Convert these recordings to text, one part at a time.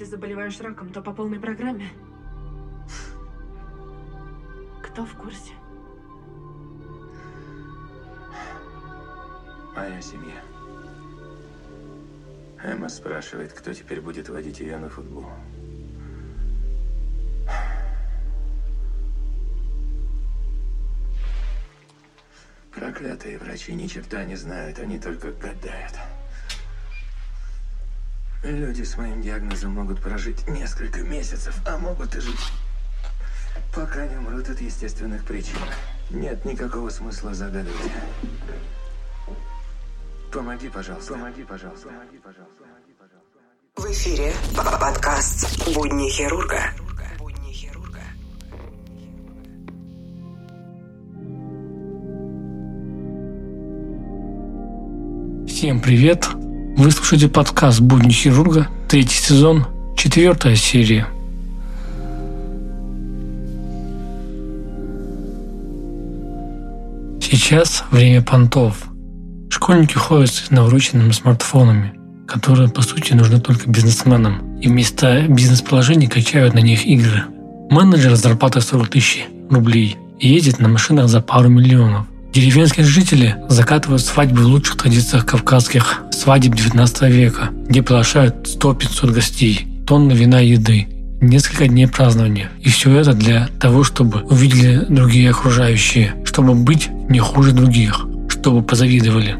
если заболеваешь раком, то по полной программе. Кто в курсе? Моя семья. Эмма спрашивает, кто теперь будет водить ее на футбол. Проклятые врачи ни черта не знают, они только гадают. Люди с моим диагнозом могут прожить несколько месяцев, а могут и жить, пока не умрут от естественных причин. Нет никакого смысла загадывать. Помоги, пожалуйста. Помоги, пожалуйста. Помоги, пожалуйста. В эфире подкаст «Будни хирурга». Будни хирурга. Всем привет! Вы слушаете подкаст «Будни хирурга», третий сезон, четвертая серия. Сейчас время понтов. Школьники ходят с наврученными смартфонами, которые по сути нужны только бизнесменам, и вместо бизнес-положений качают на них игры. Менеджер с зарплатой 40 тысяч рублей и ездит на машинах за пару миллионов. Деревенские жители закатывают свадьбы в лучших традициях кавказских свадеб 19 века, где приглашают 100-500 гостей, тонны вина и еды, несколько дней празднования. И все это для того, чтобы увидели другие окружающие, чтобы быть не хуже других, чтобы позавидовали.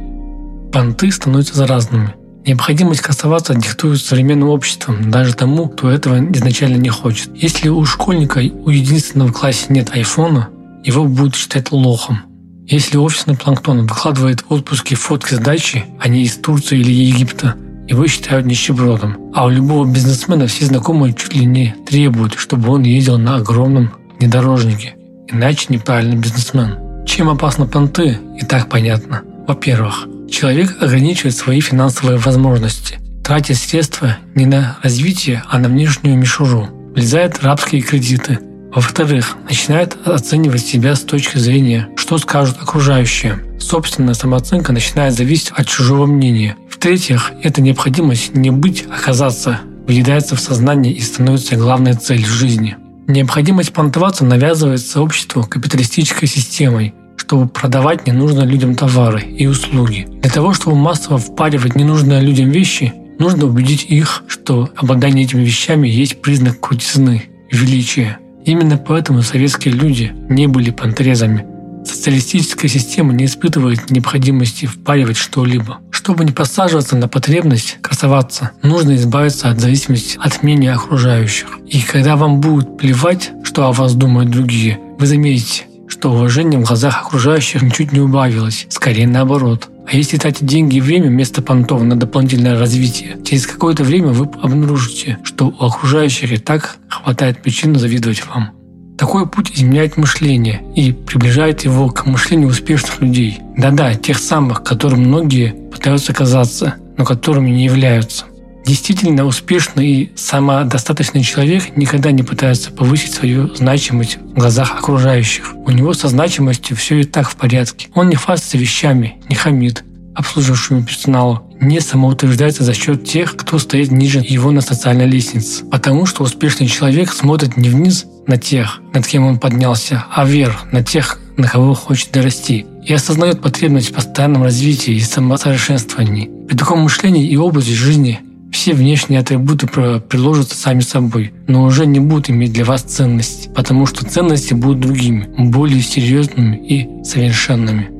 Понты становятся заразными. Необходимость красоваться диктует современным обществом, даже тому, кто этого изначально не хочет. Если у школьника у единственного в классе нет айфона, его будут считать лохом. Если офисный планктон выкладывает в отпуске фотки с дачи, а не из Турции или Египта, его считают нищебродом. А у любого бизнесмена все знакомые чуть ли не требуют, чтобы он ездил на огромном внедорожнике. Иначе неправильный бизнесмен. Чем опасны понты, и так понятно. Во-первых, человек ограничивает свои финансовые возможности, тратя средства не на развитие, а на внешнюю мишуру. Влезает в рабские кредиты. Во-вторых, начинает оценивать себя с точки зрения, что скажут окружающие. Собственная самооценка начинает зависеть от чужого мнения. В-третьих, эта необходимость не быть, оказаться, въедается в сознание и становится главной целью жизни. Необходимость понтоваться навязывается обществу капиталистической системой, чтобы продавать ненужные людям товары и услуги. Для того, чтобы массово впаривать ненужные людям вещи, нужно убедить их, что обладание этими вещами есть признак крутизны, величия. Именно поэтому советские люди не были пантрезами. Социалистическая система не испытывает необходимости впаривать что-либо. Чтобы не подсаживаться на потребность красоваться, нужно избавиться от зависимости от мнения окружающих. И когда вам будет плевать, что о вас думают другие, вы заметите, что уважение в глазах окружающих ничуть не убавилось, скорее наоборот. А если тратить деньги и время вместо понтов на дополнительное развитие, через какое-то время вы обнаружите, что у окружающих и так хватает причин завидовать вам. Такой путь изменяет мышление и приближает его к мышлению успешных людей. Да-да, тех самых, которым многие пытаются казаться, но которыми не являются. Действительно успешный и самодостаточный человек никогда не пытается повысить свою значимость в глазах окружающих. У него со значимостью все и так в порядке. Он не хвастается вещами, не хамит обслуживающему персоналу, не самоутверждается за счет тех, кто стоит ниже его на социальной лестнице. Потому что успешный человек смотрит не вниз на тех, над кем он поднялся, а вверх на тех, на кого хочет дорасти и осознает потребность в постоянном развитии и самосовершенствовании. При таком мышлении и образе жизни все внешние атрибуты приложатся сами собой, но уже не будут иметь для вас ценность, потому что ценности будут другими, более серьезными и совершенными.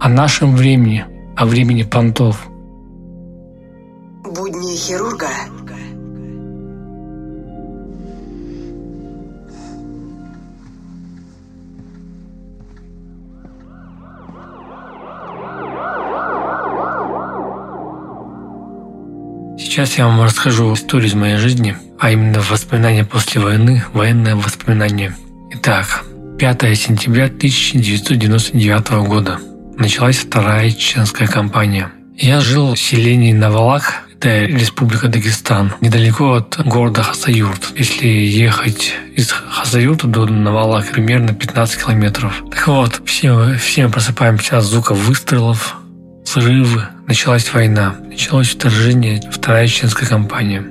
О нашем времени, о времени понтов. Будни хирурга. Сейчас я вам расскажу историю из моей жизни, а именно воспоминания после войны, военные воспоминания. Итак, 5 сентября 1999 года. Началась вторая чеченская кампания. Я жил в селении Навалак, это Республика Дагестан, недалеко от города Хасаюрт. Если ехать из Хасаюрта до Навалак, примерно 15 километров. Так вот, все, все просыпаемся от звука выстрелов, взрывы, началась война, началось вторжение, вторая чеченская кампания.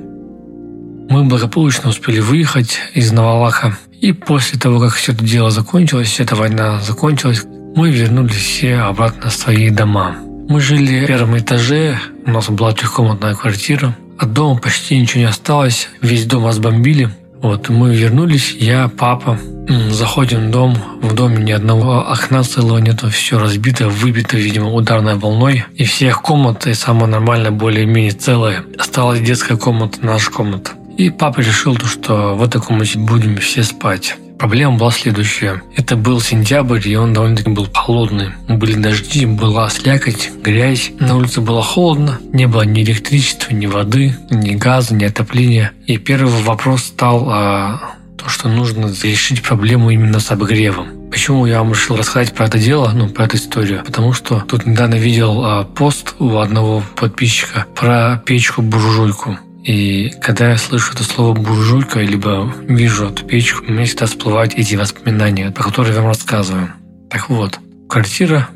Мы благополучно успели выехать из Новолаха. И после того, как все это дело закончилось, эта война закончилась, мы вернулись все обратно в свои дома. Мы жили в первом этаже, у нас была трехкомнатная квартира. От дома почти ничего не осталось, весь дом разбомбили. Вот, мы вернулись, я, папа, заходим в дом, в доме ни одного окна целого нету, все разбито, выбито, видимо, ударной волной. И всех комнаты, самая нормальная, более-менее целая. Осталась детская комната, наша комната. И папа решил, что в этой комнате будем все спать. Проблема была следующая. Это был сентябрь, и он довольно-таки был холодный. Были дожди, была слякоть, грязь. На улице было холодно. Не было ни электричества, ни воды, ни газа, ни отопления. И первый вопрос стал а, то, что нужно решить проблему именно с обогревом. Почему я вам решил рассказать про это дело, ну, про эту историю? Потому что тут недавно видел а, пост у одного подписчика про печку-буржуйку. И когда я слышу это слово «буржуйка» либо вижу эту печку, меня всегда всплывают эти воспоминания, про которые я вам рассказываю. Так вот, квартира,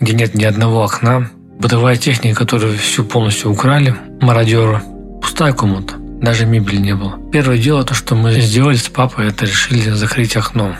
где нет ни одного окна, бытовая техника, которую всю полностью украли, мародеры, пустая комната, даже мебели не было. Первое дело, то, что мы сделали с папой, это решили закрыть окно.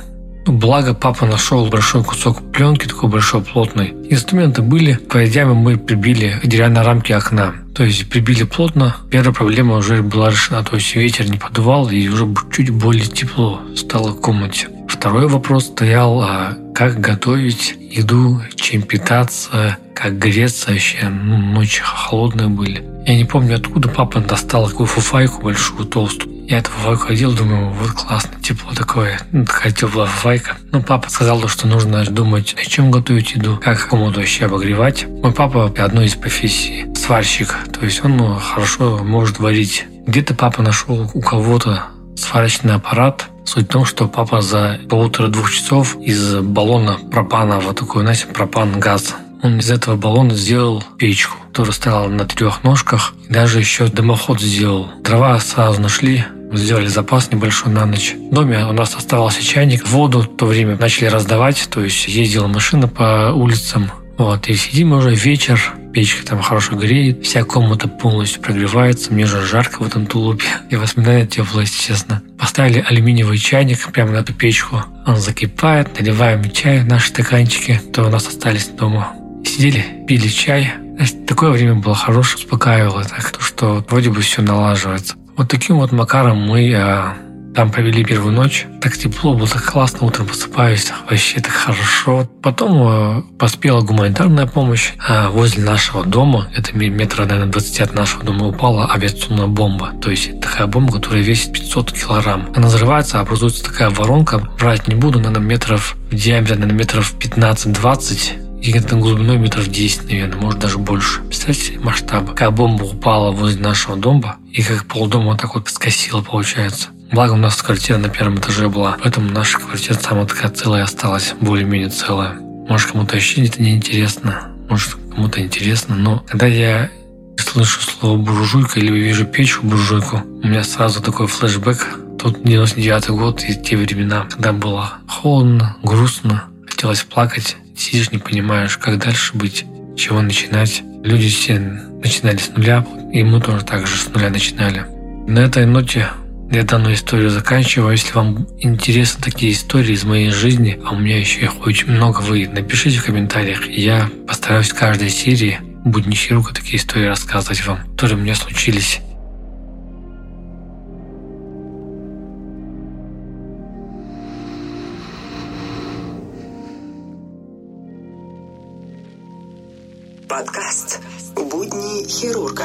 Благо, папа нашел большой кусок пленки, такой большой, плотный. Инструменты были. Пройдя мы прибили деревянные рамки окна. То есть прибили плотно. Первая проблема уже была решена. То есть ветер не подувал и уже чуть более тепло стало в комнате. Второй вопрос стоял, а как готовить еду, чем питаться, как греться вообще. Ну, ночи холодные были. Я не помню, откуда папа достал такую фуфайку большую, толстую. Я эту фуфайку ходил, думаю, вот классно, тепло такое. Ну, такая теплая фуфайка. Но папа сказал, что нужно думать, о чем готовить еду, как комнату вообще обогревать. Мой папа одной из профессий сварщик, то есть он ну, хорошо может варить. Где-то папа нашел у кого-то сварочный аппарат. Суть в том, что папа за полутора-двух часов из баллона пропана, вот такой, знаете, пропан-газ, он из этого баллона сделал печку, которая стояла на трех ножках. И даже еще дымоход сделал. Дрова сразу нашли, сделали запас небольшой на ночь. В доме у нас оставался чайник. Воду в то время начали раздавать, то есть ездила машина по улицам. Вот, и сидим уже вечер, печка там хорошо греет, вся комната полностью прогревается, мне же жарко в этом тулупе. И воспоминания теплые, если честно. Поставили алюминиевый чайник прямо на эту печку. Он закипает, наливаем чай в наши стаканчики, то у нас остались дома. Сидели, пили чай. Такое время было хорошее, успокаивало так, то, что вроде бы все налаживается. Вот таким вот макаром мы а, там провели первую ночь. Так тепло было, так классно. Утром просыпаюсь, вообще так хорошо. Потом а, поспела гуманитарная помощь. А возле нашего дома, это метра, наверное, 20 от нашего дома, упала авиационная бомба. То есть такая бомба, которая весит 500 килограмм. Она взрывается, образуется такая воронка. Брать не буду, наверное, метров в диаметре, наверное, метров 15-20 где-то глубиной метров 10, наверное, может даже больше. Представьте масштабы. Как бомба упала возле нашего дома, и как полдома вот так вот скосила, получается. Благо у нас квартира на первом этаже была, поэтому наша квартира самая такая целая осталась, более-менее целая. Может, кому-то вообще это не интересно, может, кому-то интересно, но когда я слышу слово буржуйка или вижу печку буржуйку, у меня сразу такой флешбэк. Тут 99 год и те времена, когда было холодно, грустно, хотелось плакать, сидишь, не понимаешь, как дальше быть, чего начинать. Люди все начинали с нуля, и мы тоже так же с нуля начинали. На этой ноте я данную историю заканчиваю. Если вам интересны такие истории из моей жизни, а у меня еще их очень много, вы напишите в комментариях. Я постараюсь в каждой серии будни хирурга такие истории рассказывать вам, которые у меня случились. Подкаст «Будни хирурга».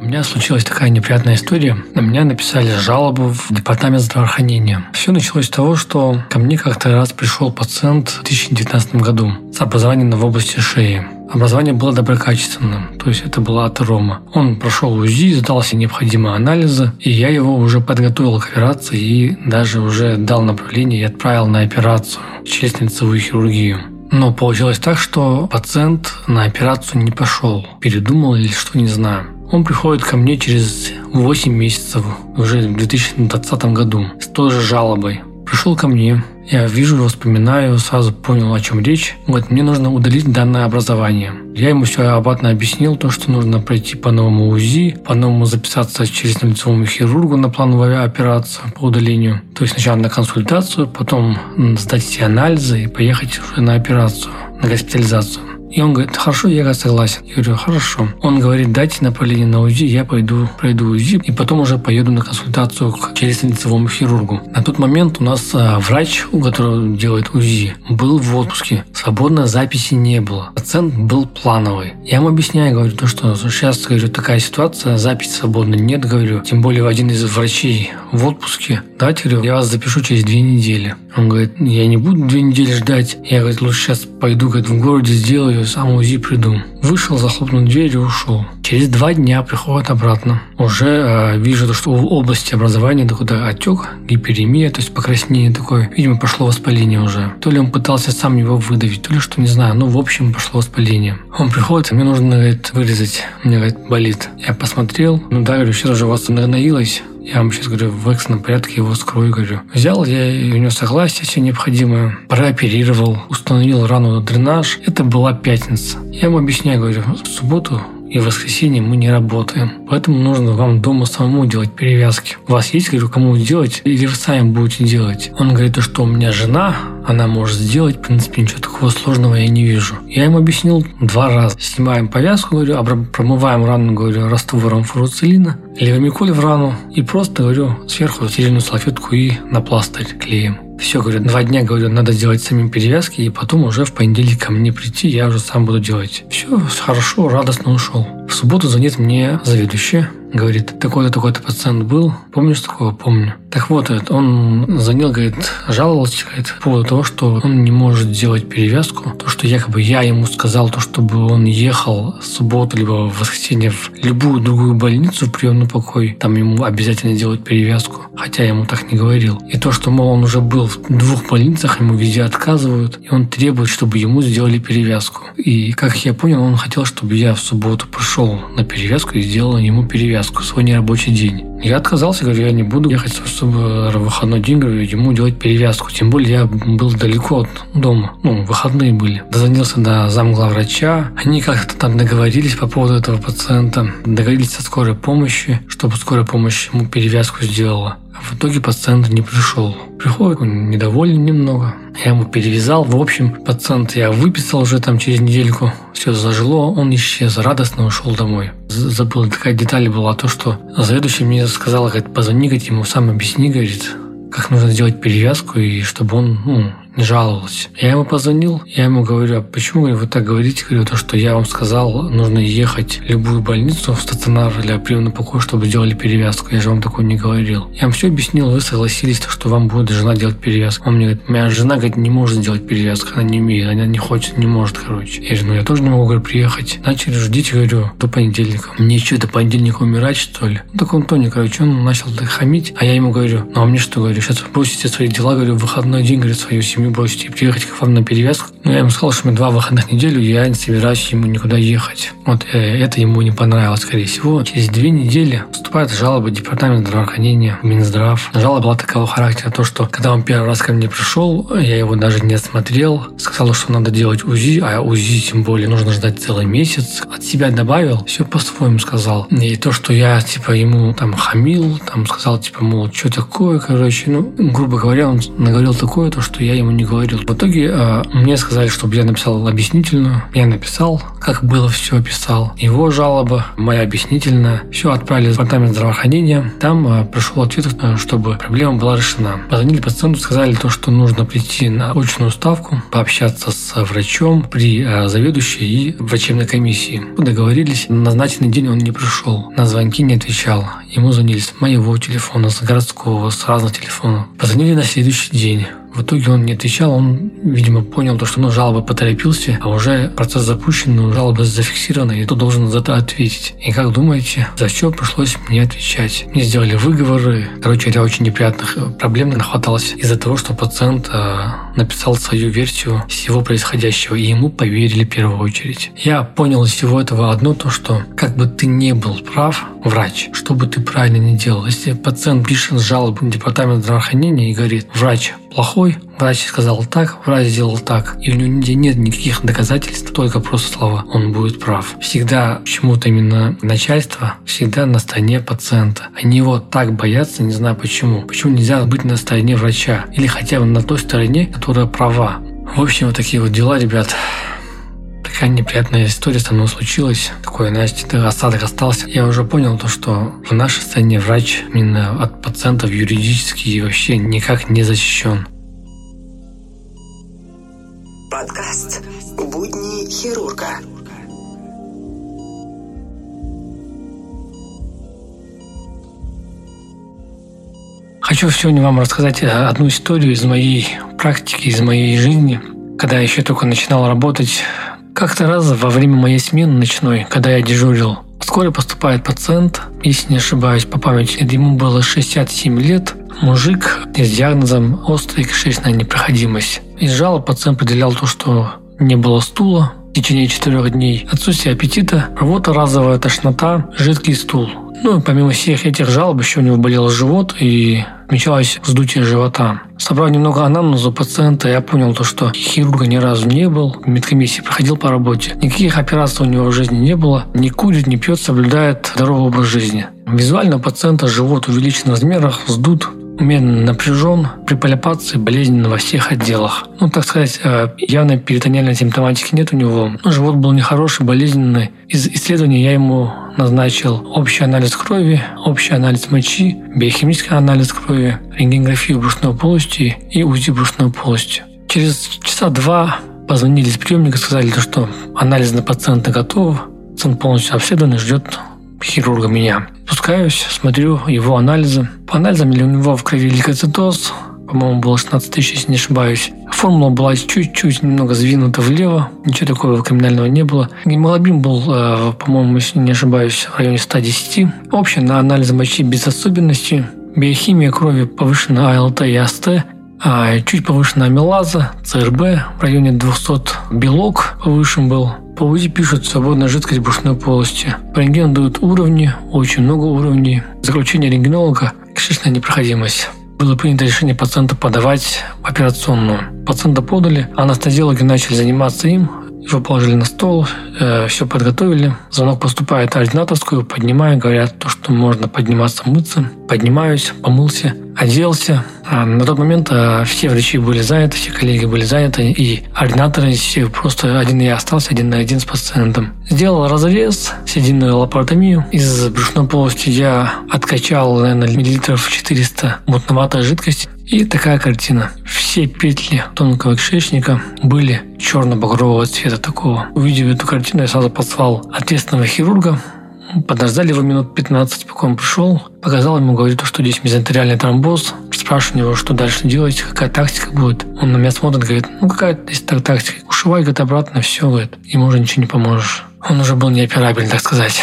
У меня случилась такая неприятная история. На меня написали жалобу в департамент здравоохранения. Все началось с того, что ко мне как-то раз пришел пациент в 2019 году с образованием в области шеи. Образование было доброкачественным, то есть это была атерома. Он прошел УЗИ, сдал все необходимые анализы, и я его уже подготовил к операции и даже уже дал направление и отправил на операцию челюстно-лицевую хирургию. Но получилось так, что пациент на операцию не пошел, передумал или что, не знаю. Он приходит ко мне через 8 месяцев, уже в 2020 году, с той же жалобой. Пришел ко мне, я вижу его, вспоминаю, сразу понял, о чем речь. Вот мне нужно удалить данное образование. Я ему все обратно объяснил, то, что нужно пройти по новому УЗИ, по-новому записаться через лицевому хирургу на плановую операцию по удалению. То есть сначала на консультацию, потом сдать все анализы и поехать уже на операцию, на госпитализацию. И он говорит, хорошо, я согласен. Я говорю, хорошо. Он говорит, дайте направление на УЗИ, я пойду, пройду УЗИ, и потом уже поеду на консультацию к челюстно-лицевому хирургу. На тот момент у нас а, врач, у которого делает УЗИ, был в отпуске. Свободной записи не было. Пациент был плановый. Я ему объясняю, говорю, то, что сейчас, говорю, такая ситуация, записи свободной нет, говорю. Тем более один из врачей в отпуске. Давайте, говорю, я вас запишу через две недели. Он говорит, я не буду две недели ждать. Я, говорит, лучше сейчас пойду, говорит, в городе сделаю, сам УЗИ приду. Вышел, захлопнул дверь и ушел. Через два дня приходит обратно. Уже э, вижу, что в области образования такой отек, гиперемия, то есть покраснение такое. Видимо, пошло воспаление уже. То ли он пытался сам его выдавить, то ли что, не знаю. Ну, в общем, пошло воспаление. Он приходит, мне нужно, говорит, вырезать. Мне, говорит, болит. Я посмотрел. Ну да, говорю, сейчас уже у вас нагноилось. Я вам сейчас говорю, в экстренном порядке его скрою, говорю. Взял я у него согласие все необходимое, прооперировал, установил рану на дренаж. Это была пятница. Я ему объясняю, говорю, в субботу и в воскресенье мы не работаем. Поэтому нужно вам дома самому делать перевязки. У вас есть, говорю, кому делать, или вы сами будете делать? Он говорит, что у меня жена, она может сделать, в принципе, ничего такого сложного я не вижу. Я ему объяснил два раза. Снимаем повязку, говорю, промываем рану, говорю, раствором фуруцилина, левомиколь в рану и просто, говорю, сверху стерильную салфетку и на пластырь клеим. Все, говорю, два дня, говорю, надо делать самим перевязки, и потом уже в понедельник ко мне прийти, я уже сам буду делать. Все, хорошо, радостно ушел. В субботу звонит мне заведующая, говорит, такой-то, такой-то пациент был, помнишь такого? Помню. Так вот, он звонил, говорит, жаловался, говорит, по поводу того, что он не может сделать перевязку, то, что якобы я ему сказал, то, чтобы он ехал в субботу либо в воскресенье в любую другую больницу в приемный покой, там ему обязательно делать перевязку, хотя я ему так не говорил. И то, что, мол, он уже был в двух больницах, ему везде отказывают, и он требует, чтобы ему сделали перевязку. И, как я понял, он хотел, чтобы я в субботу пришел на перевязку и сделал ему перевязку свой нерабочий день. Я отказался, говорю, я не буду ехать чтобы в выходной день, говорю, ему делать перевязку. Тем более я был далеко от дома. Ну, выходные были. Дозвонился до замглавврача. Они как-то там договорились по поводу этого пациента. Договорились о скорой помощи, чтобы скорая помощь ему перевязку сделала. В итоге пациент не пришел. Приходит, он недоволен немного. Я ему перевязал. В общем, пациент я выписал уже там через недельку. Все зажило, он исчез, радостно ушел домой. Забыл, такая деталь была, то, что заведующий мне сказала, говорит, позвони, ему сам объясни, говорит, как нужно сделать перевязку, и чтобы он ну, жаловался. Я ему позвонил, я ему говорю, а почему вы так говорите? Говорю, то, что я вам сказал, нужно ехать в любую больницу, в стационар для приемного покоя, чтобы сделали перевязку. Я же вам такое не говорил. Я вам все объяснил, вы согласились, что вам будет жена делать перевязку. Он мне говорит, моя жена, говорит, не может сделать перевязку, она не умеет, она не хочет, не может, короче. Я говорю, ну я тоже не могу, говорю, приехать. Начали ждите, говорю, до понедельника. Мне что, до понедельника умирать, что ли? Ну, так он Тони, короче, он начал хамить, а я ему говорю, ну а мне что, говорю, сейчас бросите свои дела, говорю, выходной день, говорю, свою семью бросить и приехать к вам на перевязку. Но я ему сказал, что меня два выходных неделю, и я не собираюсь ему никуда ехать. Вот э, это ему не понравилось, скорее всего. Через две недели поступает жалоба департамента здравоохранения, Минздрав. Жалоба была такого характера, то, что когда он первый раз ко мне пришел, я его даже не осмотрел, сказал, что надо делать УЗИ, а УЗИ тем более нужно ждать целый месяц. От себя добавил, все по-своему сказал. И то, что я типа ему там хамил, там сказал типа, мол, что такое, короче, ну, грубо говоря, он наговорил такое, то, что я ему не говорил. В итоге э, мне сказали, чтобы я написал объяснительную. Я написал, как было все описал. Его жалоба, моя объяснительная. Все отправили в департамент здравоохранения. Там э, пришел ответ, чтобы проблема была решена. Позвонили пациенту, сказали то, что нужно прийти на очную ставку, пообщаться с врачом при э, заведующей и врачебной комиссии. Договорились. На назначенный день он не пришел. На звонки не отвечал. Ему звонили с моего телефона, с городского, с разных телефонов. Позвонили на следующий день. В итоге он не отвечал, он, видимо, понял, то, что ну, жалобы поторопился, а уже процесс запущен, но жалоба зафиксирована, и кто должен за это ответить. И как думаете, за что пришлось мне отвечать? Мне сделали выговоры. Короче говоря, очень неприятных проблем нахваталось из-за того, что пациент э, написал свою версию всего происходящего, и ему поверили в первую очередь. Я понял из всего этого одно то, что как бы ты не был прав, врач, что бы ты правильно не делал, если пациент пишет жалобу в департамент здравоохранения и говорит, врач плохой, врач сказал так, врач сделал так, и у него нет никаких доказательств, только просто слова, он будет прав. Всегда почему-то именно начальство всегда на стороне пациента. Они его так боятся, не знаю почему. Почему нельзя быть на стороне врача? Или хотя бы на той стороне, которая права. В общем, вот такие вот дела, ребят такая неприятная история со мной случилась. Такой, знаете, осадок остался. Я уже понял то, что в нашей стране врач именно от пациентов юридически вообще никак не защищен. Подкаст «Будни хирурга». Хочу сегодня вам рассказать одну историю из моей практики, из моей жизни. Когда я еще только начинал работать как-то раз во время моей смены ночной, когда я дежурил, вскоре поступает пациент, если не ошибаюсь по памяти, ему было 67 лет, мужик с диагнозом острая кишечная непроходимость. Из жалоб пациент определял то, что не было стула в течение четырех дней, отсутствие аппетита, рвота разовая тошнота, жидкий стул. Ну и помимо всех этих жалоб еще у него болел живот и отмечалось вздутие живота. Собрав немного анамнеза пациента, я понял то, что хирурга ни разу не был, медкомиссии проходил по работе. Никаких операций у него в жизни не было, не курит, не пьет, соблюдает здоровый образ жизни. Визуально пациента живот увеличен в размерах, вздут, умеренно напряжен, при палипации болезненно во всех отделах. Ну, так сказать, э, явной перитониальной симптоматики нет у него. Но живот был нехороший, болезненный. Из исследований я ему назначил общий анализ крови, общий анализ мочи, биохимический анализ крови, рентгенографию брюшной полости и УЗИ брюшной полости. Через часа два позвонили из приемника, сказали, что анализ на пациента готов, пациент полностью обследован и ждет хирурга меня. Спускаюсь, смотрю его анализы. По анализам у него в крови лейкоцитоз, по-моему, было 16 тысяч, если не ошибаюсь. Формула была чуть-чуть немного сдвинута влево, ничего такого криминального не было. Гемоглобин был, э, по-моему, если не ошибаюсь, в районе 110. Общее на анализ мочи без особенностей. Биохимия крови повышена АЛТ и АСТ, а чуть повышена амилаза, ЦРБ в районе 200. Белок повышен был. По УЗИ пишут свободная жидкость брюшной полости. По рентгену дают уровни, очень много уровней. Заключение рентгенолога – кишечная непроходимость было принято решение пациента подавать в операционную. Пациента подали, анестезиологи начали заниматься им, его положили на стол, э, все подготовили. Звонок поступает в ординаторскую, поднимаю, говорят, то, что можно подниматься, мыться. Поднимаюсь, помылся, оделся. А на тот момент э, все врачи были заняты, все коллеги были заняты, и ординаторы просто один я остался один на один с пациентом. Сделал разрез, сединную лапаротомию. Из брюшной полости я откачал, наверное, миллилитров 400 мутноватой жидкости. И такая картина. Все петли тонкого кишечника были черно-багрового цвета такого. Увидев эту картину, я сразу послал ответственного хирурга. Подождали его минут 15, пока он пришел. Показал ему, говорит, что здесь мезентериальный тромбоз. Спрашиваю него, что дальше делать, какая тактика будет. Он на меня смотрит, говорит, ну какая здесь тактика? Ушивай, говорит, обратно, все, говорит. Ему уже ничего не поможешь. Он уже был неоперабельный, так сказать.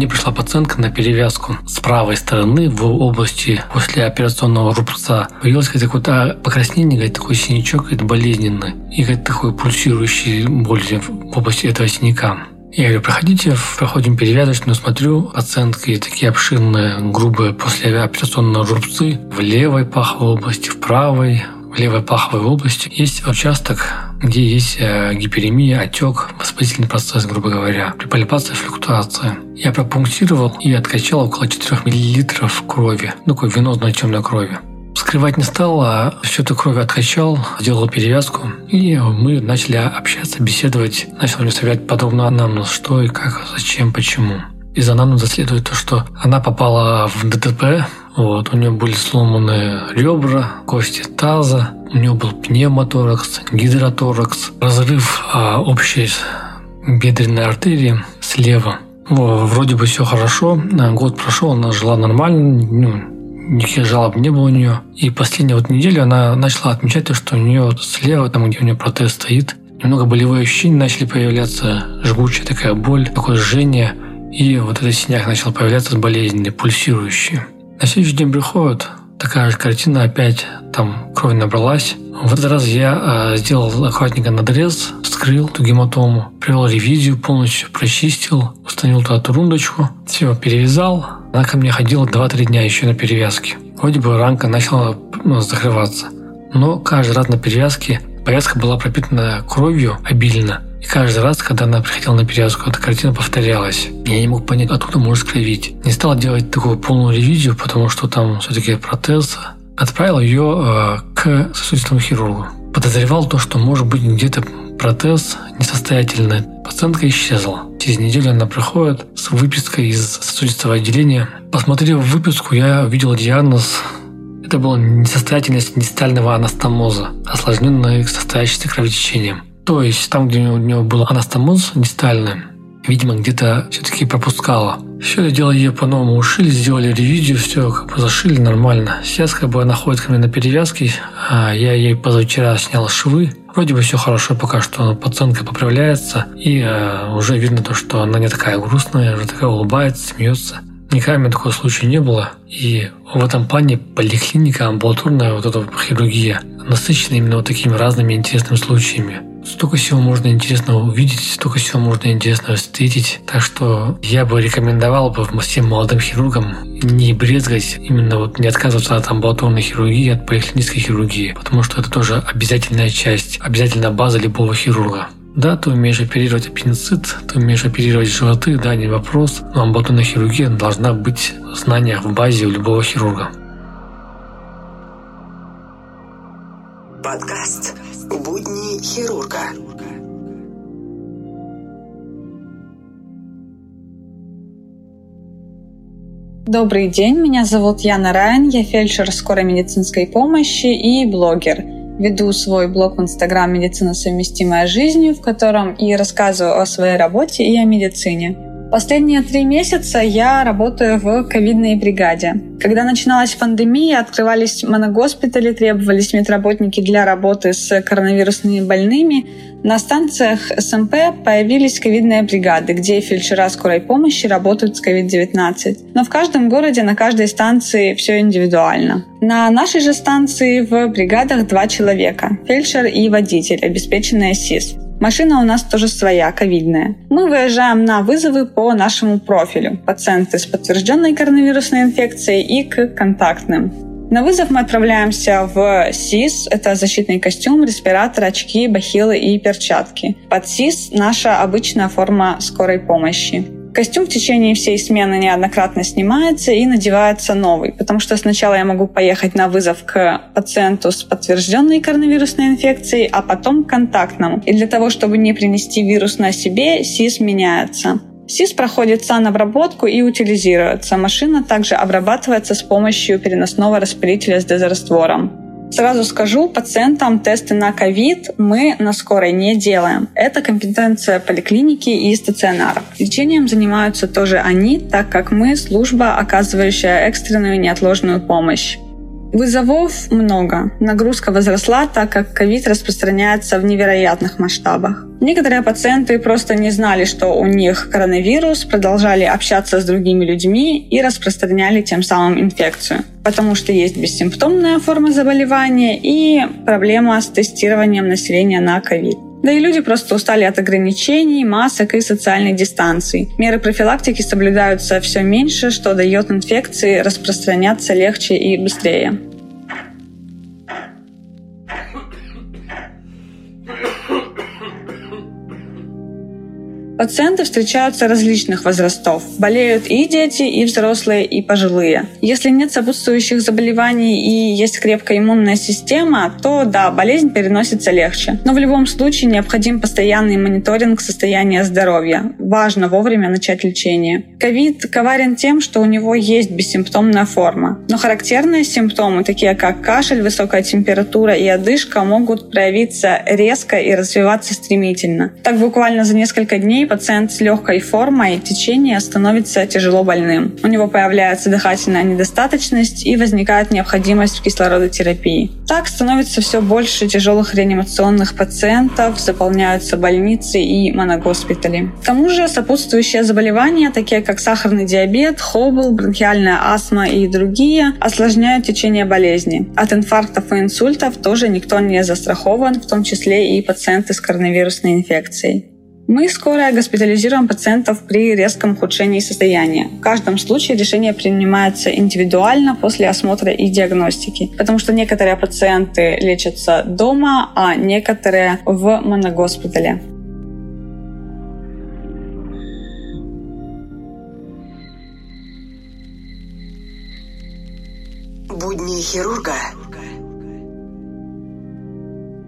Мне пришла пациентка на перевязку с правой стороны в области после операционного рубца. Появилось какое-то покраснение, говорит, такой синячок, это болезненный. И говорит, такой пульсирующий боль в области этого синяка. Я говорю, проходите, проходим перевязочную, смотрю, пациентки такие обширные, грубые после операционные рубцы в левой паховой области, в правой, в левой паховой области. Есть участок, где есть э, гиперемия, отек, воспалительный процесс, грубо говоря, при палипации флюктуация. Я пропунктировал и откачал около 4 мл крови, ну, такой венозной темной крови. Скрывать не стал, а всю эту кровь откачал, сделал перевязку, и мы начали общаться, беседовать. Начал мне советовать подробно анамнез, что и как, зачем, почему. Из анамнеза следует то, что она попала в ДТП, Вот, у нее были сломаны ребра, кости таза, у нее был пневмоторакс, гидроторакс, разрыв а, общей бедренной артерии слева. Вот, вроде бы все хорошо, год прошел, она жила нормально, ну, никаких жалоб не было у нее. И последнюю вот неделю она начала отмечать то, что у нее слева, там, где у нее протез стоит, немного болевые ощущения начали появляться, жгучая такая боль, такое жжение, и вот этот синяк начал появляться болезненный, пульсирующий. На следующий день приходит, такая же картина, опять там кровь набралась. В этот раз я э, сделал аккуратненько надрез, вскрыл эту гематому, провел ревизию полностью, прочистил, установил туда турундочку, все, перевязал. Она ко мне ходила 2-3 дня еще на перевязке. Вроде бы ранка начала ну, закрываться. Но каждый раз на перевязке повязка была пропитана кровью обильно. И каждый раз, когда она приходила на перевязку, эта картина повторялась. Я не мог понять, откуда может кровить. Не стал делать такую полную ревизию, потому что там все-таки протез. Отправил ее э, к сосудистому хирургу. Подозревал то, что может быть где-то протез несостоятельный. Пациентка исчезла. Через неделю она приходит с выпиской из сосудистого отделения. Посмотрев выписку, я увидел диагноз это была несостоятельность дистального анастомоза, осложненная состоящейся кровотечением. То есть там, где у него был анастомоз дистальный, видимо, где-то все-таки пропускала. Все это дело ее по-новому ушили, сделали ревизию, все как бы зашили нормально. Сейчас как бы она ходит ко мне на перевязке, а я ей позавчера снял швы. Вроде бы все хорошо, пока что пациентка поправляется, и э, уже видно то, что она не такая грустная, уже такая улыбается, смеется. Никогда у меня такого случая не было. И в этом плане поликлиника, амбулаторная вот эта хирургия насыщена именно вот такими разными интересными случаями. Столько всего можно интересного увидеть, столько всего можно интересного встретить. Так что я бы рекомендовал бы всем молодым хирургам не брезгать, именно вот не отказываться от амбулаторной хирургии, от поликлинической хирургии, потому что это тоже обязательная часть, обязательная база любого хирурга. Да, ты умеешь оперировать аппендицит, ты умеешь оперировать животы, да, не вопрос. Но амбулаторная хирургия должна быть в знаниях в базе у любого хирурга. Подкаст «Будни хирурга». Добрый день, меня зовут Яна Райан, я фельдшер скорой медицинской помощи и блогер – веду свой блог в Инстаграм «Медицина совместимая жизнью», в котором и рассказываю о своей работе и о медицине. Последние три месяца я работаю в ковидной бригаде. Когда начиналась пандемия, открывались моногоспитали, требовались медработники для работы с коронавирусными больными, на станциях СМП появились ковидные бригады, где фельдшера скорой помощи работают с COVID-19. Но в каждом городе, на каждой станции все индивидуально. На нашей же станции в бригадах два человека – фельдшер и водитель, обеспеченные СИС. Машина у нас тоже своя, ковидная. Мы выезжаем на вызовы по нашему профилю. Пациенты с подтвержденной коронавирусной инфекцией и к контактным. На вызов мы отправляемся в СИС. Это защитный костюм, респиратор, очки, бахилы и перчатки. Под СИС наша обычная форма скорой помощи. Костюм в течение всей смены неоднократно снимается и надевается новый, потому что сначала я могу поехать на вызов к пациенту с подтвержденной коронавирусной инфекцией, а потом к контактному. И для того, чтобы не принести вирус на себе, СИС меняется. СИС проходит санобработку и утилизируется. Машина также обрабатывается с помощью переносного распылителя с дезраствором. Сразу скажу, пациентам тесты на ковид мы на скорой не делаем. Это компетенция поликлиники и стационаров. Лечением занимаются тоже они, так как мы служба, оказывающая экстренную неотложную помощь. Вызовов много. Нагрузка возросла, так как ковид распространяется в невероятных масштабах. Некоторые пациенты просто не знали, что у них коронавирус, продолжали общаться с другими людьми и распространяли тем самым инфекцию. Потому что есть бессимптомная форма заболевания и проблема с тестированием населения на ковид. Да и люди просто устали от ограничений, масок и социальной дистанции. Меры профилактики соблюдаются все меньше, что дает инфекции распространяться легче и быстрее. Пациенты встречаются различных возрастов. Болеют и дети, и взрослые, и пожилые. Если нет сопутствующих заболеваний и есть крепкая иммунная система, то да, болезнь переносится легче. Но в любом случае необходим постоянный мониторинг состояния здоровья. Важно вовремя начать лечение. Ковид коварен тем, что у него есть бессимптомная форма. Но характерные симптомы, такие как кашель, высокая температура и одышка, могут проявиться резко и развиваться стремительно. Так буквально за несколько дней пациент с легкой формой течения становится тяжело больным. У него появляется дыхательная недостаточность и возникает необходимость в кислородотерапии. Так становится все больше тяжелых реанимационных пациентов, заполняются больницы и моногоспитали. К тому же сопутствующие заболевания, такие как сахарный диабет, хобл, бронхиальная астма и другие, осложняют течение болезни. От инфарктов и инсультов тоже никто не застрахован, в том числе и пациенты с коронавирусной инфекцией. Мы скоро госпитализируем пациентов при резком ухудшении состояния. В каждом случае решение принимается индивидуально после осмотра и диагностики, потому что некоторые пациенты лечатся дома, а некоторые в моногоспитале. Будни хирурга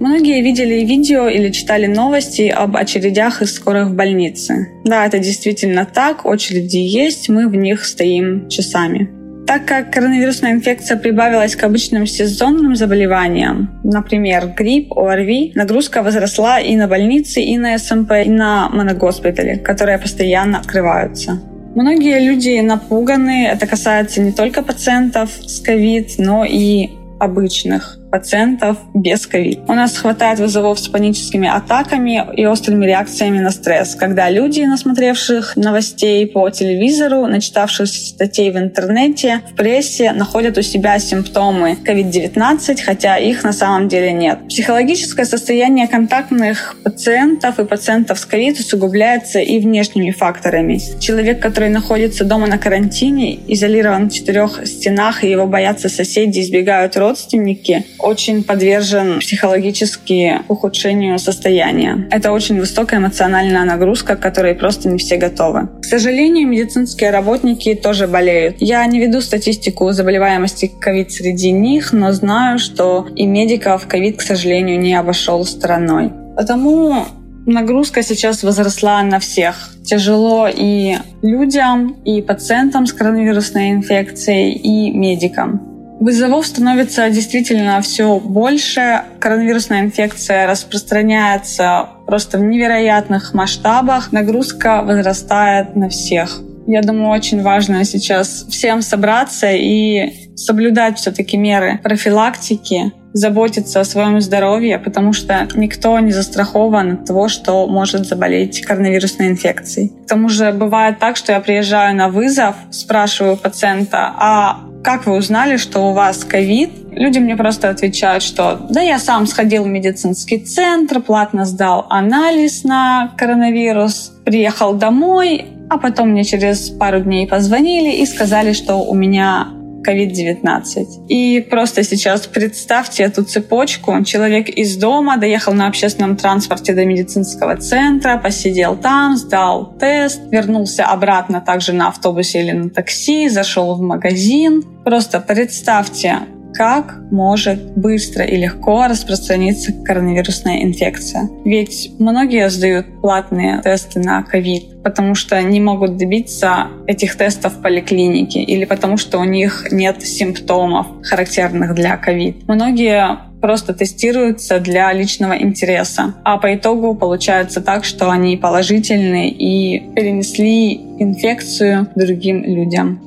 Многие видели видео или читали новости об очередях из скорых в больнице. Да, это действительно так, очереди есть, мы в них стоим часами. Так как коронавирусная инфекция прибавилась к обычным сезонным заболеваниям, например, грипп, ОРВИ, нагрузка возросла и на больницы, и на СМП, и на моногоспитали, которые постоянно открываются. Многие люди напуганы, это касается не только пациентов с ковид, но и обычных пациентов без ковид. У нас хватает вызовов с паническими атаками и острыми реакциями на стресс, когда люди, насмотревших новостей по телевизору, начитавшись статей в интернете, в прессе, находят у себя симптомы COVID-19, хотя их на самом деле нет. Психологическое состояние контактных пациентов и пациентов с ковид усугубляется и внешними факторами. Человек, который находится дома на карантине, изолирован в четырех стенах, и его боятся соседи, избегают родственники, очень подвержен психологически ухудшению состояния. Это очень высокая эмоциональная нагрузка, к которой просто не все готовы. К сожалению, медицинские работники тоже болеют. Я не веду статистику заболеваемости ковид среди них, но знаю, что и медиков ковид, к сожалению, не обошел стороной. Потому нагрузка сейчас возросла на всех. Тяжело и людям, и пациентам с коронавирусной инфекцией, и медикам. Вызовов становится действительно все больше. Коронавирусная инфекция распространяется просто в невероятных масштабах. Нагрузка возрастает на всех. Я думаю, очень важно сейчас всем собраться и соблюдать все-таки меры профилактики, заботиться о своем здоровье, потому что никто не застрахован от того, что может заболеть коронавирусной инфекцией. К тому же бывает так, что я приезжаю на вызов, спрашиваю пациента, а как вы узнали, что у вас ковид? Люди мне просто отвечают, что да, я сам сходил в медицинский центр, платно сдал анализ на коронавирус, приехал домой, а потом мне через пару дней позвонили и сказали, что у меня COVID-19. И просто сейчас представьте эту цепочку. Человек из дома доехал на общественном транспорте до медицинского центра, посидел там, сдал тест, вернулся обратно также на автобусе или на такси, зашел в магазин. Просто представьте, как может быстро и легко распространиться коронавирусная инфекция. Ведь многие сдают платные тесты на ковид, потому что не могут добиться этих тестов в поликлинике или потому что у них нет симптомов, характерных для ковид. Многие просто тестируются для личного интереса. А по итогу получается так, что они положительны и перенесли инфекцию другим людям.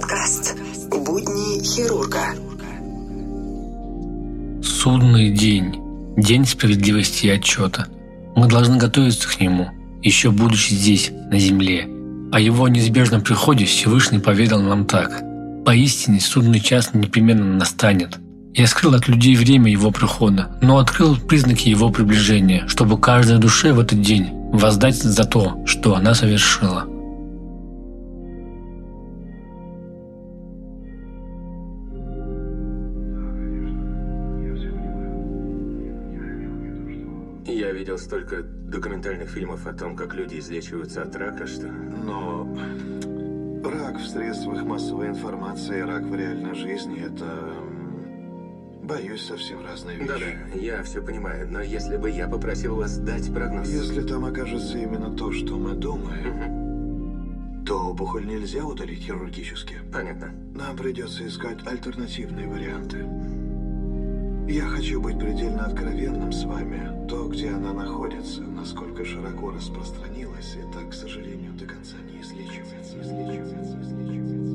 Подкаст «Будни хирурга». Судный день. День справедливости и отчета. Мы должны готовиться к нему, еще будучи здесь, на земле. О его неизбежном приходе Всевышний поведал нам так. Поистине судный час непременно настанет. Я скрыл от людей время его прихода, но открыл признаки его приближения, чтобы каждой душе в этот день воздать за то, что она совершила. Я видел столько документальных фильмов о том, как люди излечиваются от рака, что... Но рак в средствах массовой информации рак в реальной жизни – это, боюсь, совсем разные вещи. Да-да, я все понимаю, но если бы я попросил вас дать прогноз... Если там окажется именно то, что мы думаем, то опухоль нельзя удалить хирургически. Понятно. Нам придется искать альтернативные варианты. Я хочу быть предельно откровенным с вами. То, где она находится, насколько широко распространилась, и так, к сожалению, до конца не излечивается. излечивается, излечивается, излечивается.